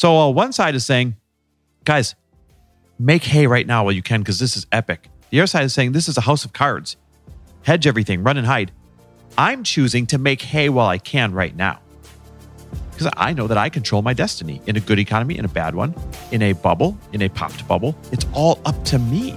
So uh, one side is saying, guys, make hay right now while you can because this is epic. The other side is saying, this is a house of cards. Hedge everything, run and hide. I'm choosing to make hay while I can right now because I know that I control my destiny in a good economy, in a bad one, in a bubble, in a popped bubble. It's all up to me.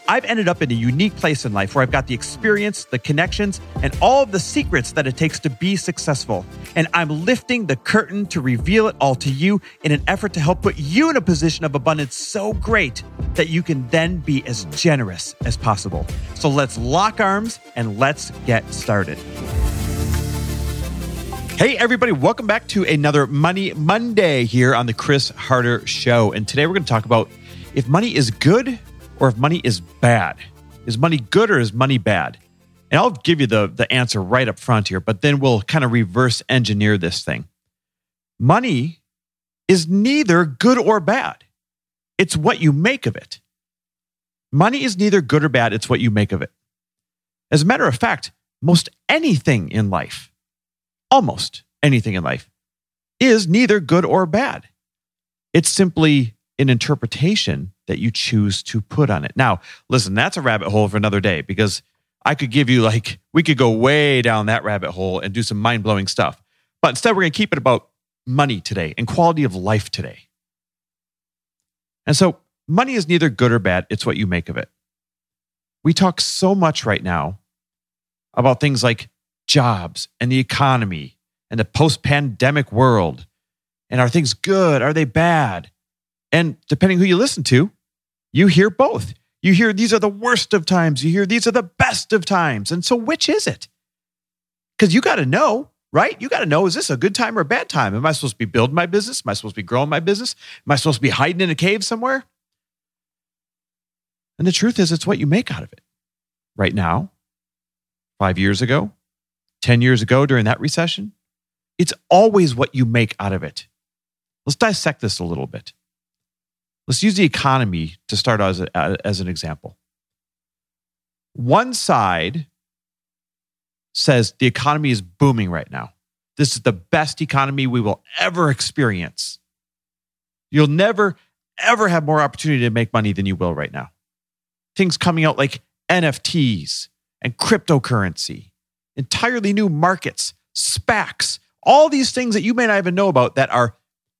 I've ended up in a unique place in life where I've got the experience, the connections, and all of the secrets that it takes to be successful. And I'm lifting the curtain to reveal it all to you in an effort to help put you in a position of abundance so great that you can then be as generous as possible. So let's lock arms and let's get started. Hey, everybody, welcome back to another Money Monday here on the Chris Harder Show. And today we're going to talk about if money is good or if money is bad. Is money good or is money bad? And I'll give you the, the answer right up front here, but then we'll kind of reverse engineer this thing. Money is neither good or bad, it's what you make of it. Money is neither good or bad, it's what you make of it. As a matter of fact, most anything in life, almost anything in life, is neither good or bad. It's simply an interpretation that you choose to put on it. Now, listen, that's a rabbit hole for another day because I could give you like, we could go way down that rabbit hole and do some mind blowing stuff. But instead, we're going to keep it about money today and quality of life today. And so, money is neither good or bad, it's what you make of it. We talk so much right now about things like jobs and the economy and the post pandemic world. And are things good? Are they bad? And depending who you listen to, you hear both. You hear these are the worst of times. You hear these are the best of times. And so, which is it? Because you got to know, right? You got to know is this a good time or a bad time? Am I supposed to be building my business? Am I supposed to be growing my business? Am I supposed to be hiding in a cave somewhere? And the truth is, it's what you make out of it. Right now, five years ago, 10 years ago during that recession, it's always what you make out of it. Let's dissect this a little bit. Let's use the economy to start as, a, uh, as an example. One side says the economy is booming right now. This is the best economy we will ever experience. You'll never, ever have more opportunity to make money than you will right now. Things coming out like NFTs and cryptocurrency, entirely new markets, SPACs, all these things that you may not even know about that are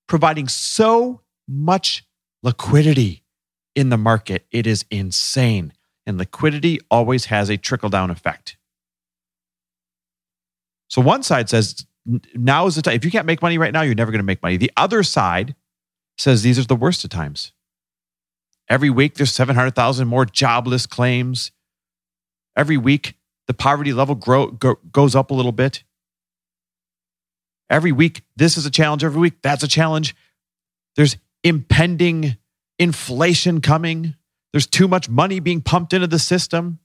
providing so much liquidity in the market. It is insane. And liquidity always has a trickle down effect. So one side says, now is the time. If you can't make money right now, you're never going to make money. The other side says these are the worst of times. Every week, there's 700,000 more jobless claims. Every week, the poverty level grow, go, goes up a little bit. Every week, this is a challenge. Every week, that's a challenge. There's impending inflation coming. There's too much money being pumped into the system.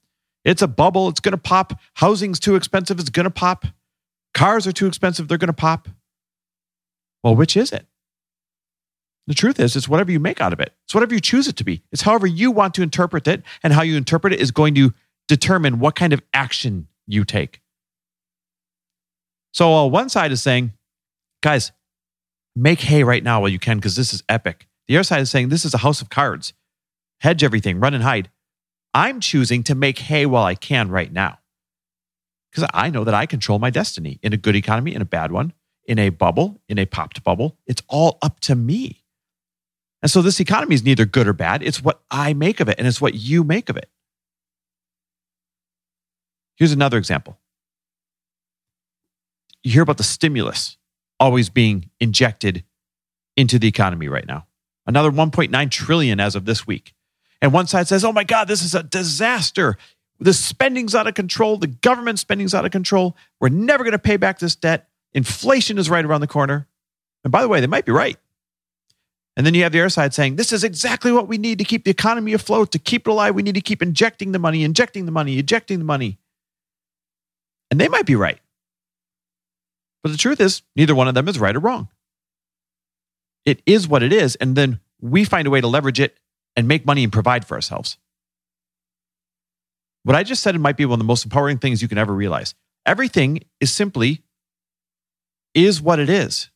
It's a bubble. It's going to pop. Housing's too expensive. It's going to pop. Cars are too expensive. They're going to pop. Well, which is it? The truth is, it's whatever you make out of it. It's whatever you choose it to be. It's however you want to interpret it, and how you interpret it is going to determine what kind of action you take. So, uh, one side is saying, guys, make hay right now while you can because this is epic. The other side is saying this is a house of cards. Hedge everything, run and hide. I'm choosing to make hay while I can right now because I know that I control my destiny in a good economy, in a bad one, in a bubble, in a popped bubble. It's all up to me. And so this economy is neither good or bad. It's what I make of it, and it's what you make of it. Here's another example. You hear about the stimulus always being injected into the economy right now. Another 1.9 trillion as of this week. And one side says, "Oh my god, this is a disaster. The spending's out of control. The government spending's out of control. We're never going to pay back this debt. Inflation is right around the corner." And by the way, they might be right. And then you have the other side saying, this is exactly what we need to keep the economy afloat, to keep it alive. We need to keep injecting the money, injecting the money, injecting the money. And they might be right. But the truth is, neither one of them is right or wrong. It is what it is. And then we find a way to leverage it and make money and provide for ourselves. What I just said it might be one of the most empowering things you can ever realize. Everything is simply is what it is.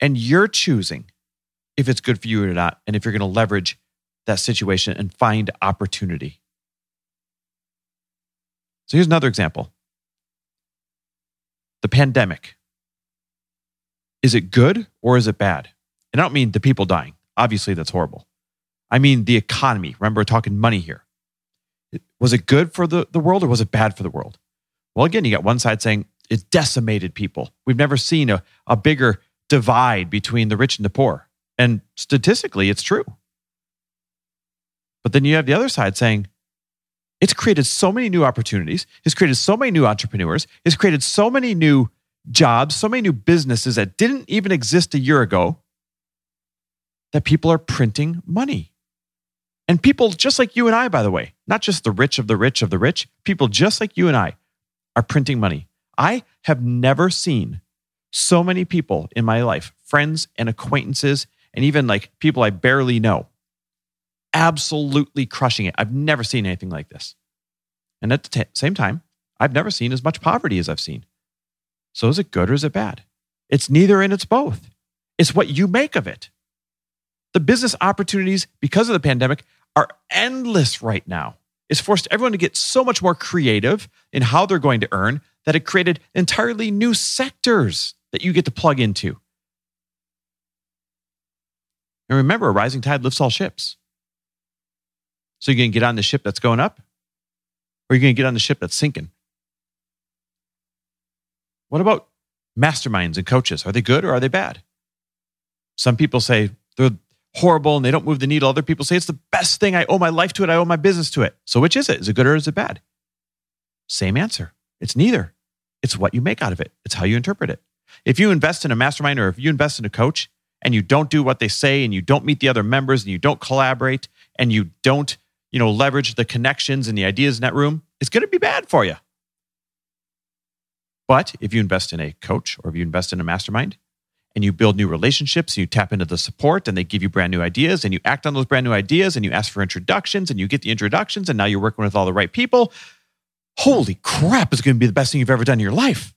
And you're choosing if it's good for you or not, and if you're going to leverage that situation and find opportunity. So here's another example the pandemic. Is it good or is it bad? And I don't mean the people dying. Obviously, that's horrible. I mean the economy. Remember, we're talking money here. Was it good for the, the world or was it bad for the world? Well, again, you got one side saying it decimated people. We've never seen a, a bigger divide between the rich and the poor. And statistically, it's true. But then you have the other side saying, it's created so many new opportunities, it's created so many new entrepreneurs, it's created so many new jobs, so many new businesses that didn't even exist a year ago that people are printing money. And people just like you and I, by the way, not just the rich of the rich of the rich, people just like you and I are printing money. I have never seen so many people in my life, friends and acquaintances, and even like people I barely know, absolutely crushing it. I've never seen anything like this. And at the t- same time, I've never seen as much poverty as I've seen. So is it good or is it bad? It's neither and it's both. It's what you make of it. The business opportunities because of the pandemic are endless right now. It's forced everyone to get so much more creative in how they're going to earn that it created entirely new sectors that you get to plug into. And remember, a rising tide lifts all ships. So you're going to get on the ship that's going up, or you're going to get on the ship that's sinking. What about masterminds and coaches? Are they good or are they bad? Some people say they're horrible and they don't move the needle. Other people say it's the best thing. I owe my life to it. I owe my business to it. So which is it? Is it good or is it bad? Same answer. It's neither. It's what you make out of it. It's how you interpret it. If you invest in a mastermind or if you invest in a coach and you don't do what they say and you don't meet the other members and you don't collaborate and you don't, you know, leverage the connections and the ideas in that room, it's going to be bad for you. But if you invest in a coach or if you invest in a mastermind and you build new relationships, you tap into the support and they give you brand new ideas and you act on those brand new ideas and you ask for introductions and you get the introductions and now you're working with all the right people. Holy crap, it's going to be the best thing you've ever done in your life.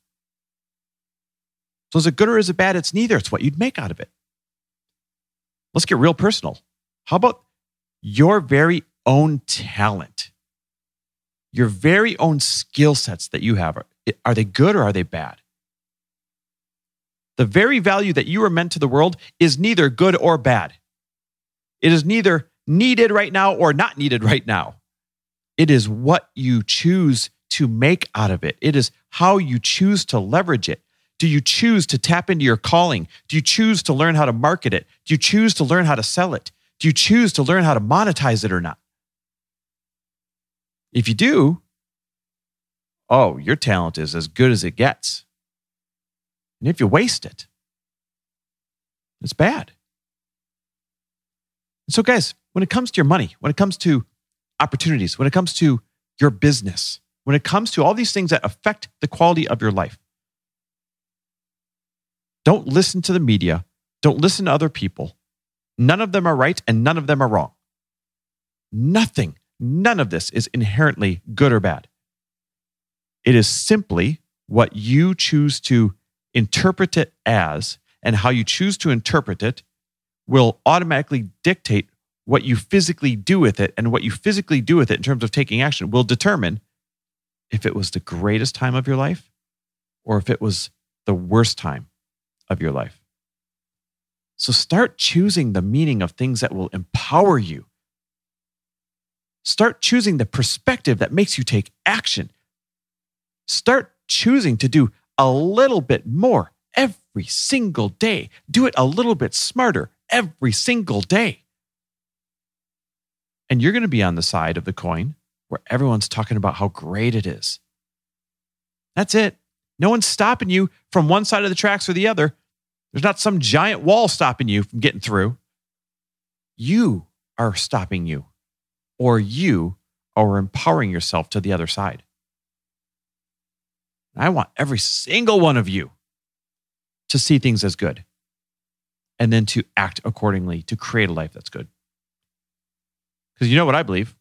So is it good or is it bad? It's neither. It's what you'd make out of it. Let's get real personal. How about your very own talent? Your very own skill sets that you have. Are they good or are they bad? The very value that you are meant to the world is neither good or bad. It is neither needed right now or not needed right now. It is what you choose to make out of it. It is how you choose to leverage it. Do you choose to tap into your calling? Do you choose to learn how to market it? Do you choose to learn how to sell it? Do you choose to learn how to monetize it or not? If you do, oh, your talent is as good as it gets. And if you waste it, it's bad. so, guys, when it comes to your money, when it comes to opportunities, when it comes to your business, when it comes to all these things that affect the quality of your life, don't listen to the media. Don't listen to other people. None of them are right and none of them are wrong. Nothing, none of this is inherently good or bad. It is simply what you choose to interpret it as, and how you choose to interpret it will automatically dictate what you physically do with it. And what you physically do with it in terms of taking action will determine if it was the greatest time of your life or if it was the worst time of your life. So start choosing the meaning of things that will empower you. Start choosing the perspective that makes you take action. Start choosing to do a little bit more every single day. Do it a little bit smarter every single day. And you're going to be on the side of the coin where everyone's talking about how great it is. That's it. No one's stopping you from one side of the tracks or the other. There's not some giant wall stopping you from getting through. You are stopping you, or you are empowering yourself to the other side. I want every single one of you to see things as good and then to act accordingly to create a life that's good. Because you know what I believe?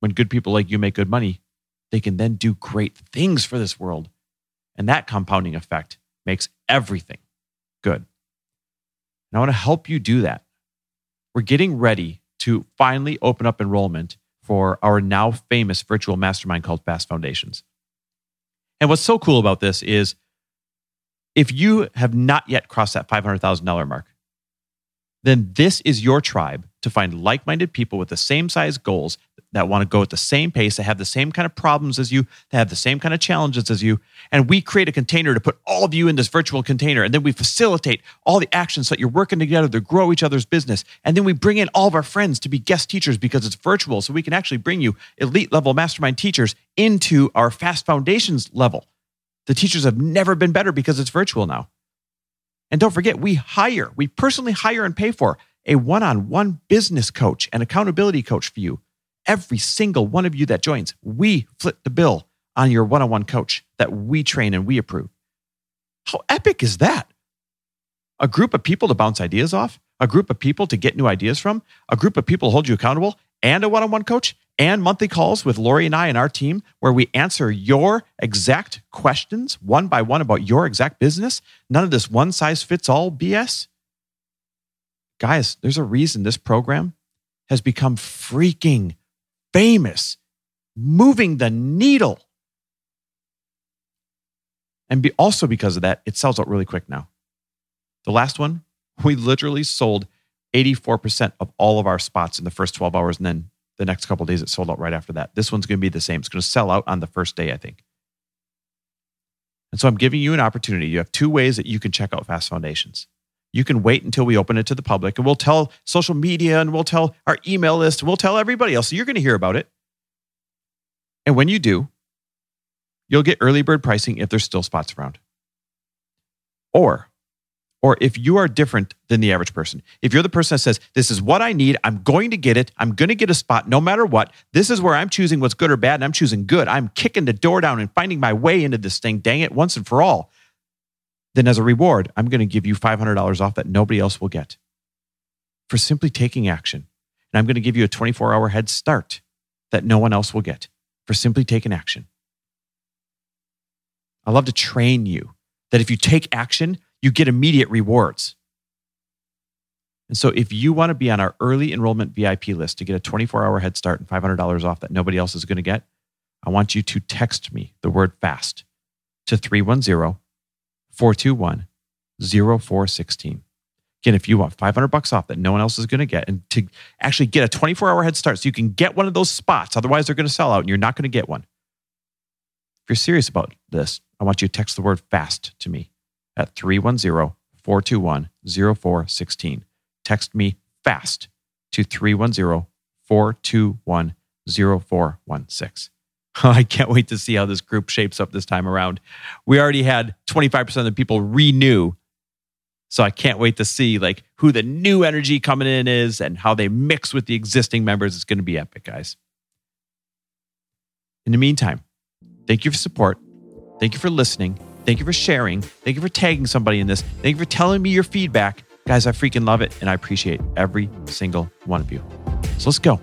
When good people like you make good money, they can then do great things for this world. And that compounding effect makes everything good. And I want to help you do that. We're getting ready to finally open up enrollment for our now famous virtual mastermind called Fast Foundations. And what's so cool about this is if you have not yet crossed that $500,000 mark, then this is your tribe to find like minded people with the same size goals that want to go at the same pace, that have the same kind of problems as you, that have the same kind of challenges as you. And we create a container to put all of you in this virtual container. And then we facilitate all the actions so that you're working together to grow each other's business. And then we bring in all of our friends to be guest teachers because it's virtual. So we can actually bring you elite level mastermind teachers into our fast foundations level. The teachers have never been better because it's virtual now. And don't forget, we hire, we personally hire and pay for a one on one business coach and accountability coach for you. Every single one of you that joins, we flip the bill on your one on one coach that we train and we approve. How epic is that? A group of people to bounce ideas off, a group of people to get new ideas from, a group of people to hold you accountable, and a one on one coach and monthly calls with Lori and I and our team where we answer your exact questions one by one about your exact business. None of this one size fits all BS. Guys, there's a reason this program has become freaking famous, moving the needle. And be, also because of that, it sells out really quick now. The last one, we literally sold 84% of all of our spots in the first 12 hours and then the next couple days it sold out right after that. This one's going to be the same. It's going to sell out on the first day, I think. And so I'm giving you an opportunity. You have two ways that you can check out Fast Foundations. You can wait until we open it to the public and we'll tell social media and we'll tell our email list, and we'll tell everybody else. So you're going to hear about it. And when you do, you'll get early bird pricing if there's still spots around. Or or if you are different than the average person, if you're the person that says, This is what I need, I'm going to get it, I'm going to get a spot no matter what, this is where I'm choosing what's good or bad, and I'm choosing good, I'm kicking the door down and finding my way into this thing, dang it, once and for all, then as a reward, I'm going to give you $500 off that nobody else will get for simply taking action. And I'm going to give you a 24 hour head start that no one else will get for simply taking action. I love to train you that if you take action, you get immediate rewards. And so, if you want to be on our early enrollment VIP list to get a 24 hour head start and $500 off that nobody else is going to get, I want you to text me the word fast to 310 421 0416. Again, if you want 500 bucks off that no one else is going to get and to actually get a 24 hour head start so you can get one of those spots, otherwise they're going to sell out and you're not going to get one. If you're serious about this, I want you to text the word fast to me at 310 421 0416. Text me fast to 310 421 0416. I can't wait to see how this group shapes up this time around. We already had 25% of the people renew. So I can't wait to see like who the new energy coming in is and how they mix with the existing members. It's going to be epic, guys. In the meantime, thank you for support. Thank you for listening. Thank you for sharing. Thank you for tagging somebody in this. Thank you for telling me your feedback. Guys, I freaking love it and I appreciate every single one of you. So let's go.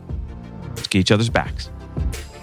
Let's get each other's backs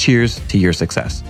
cheers to your success.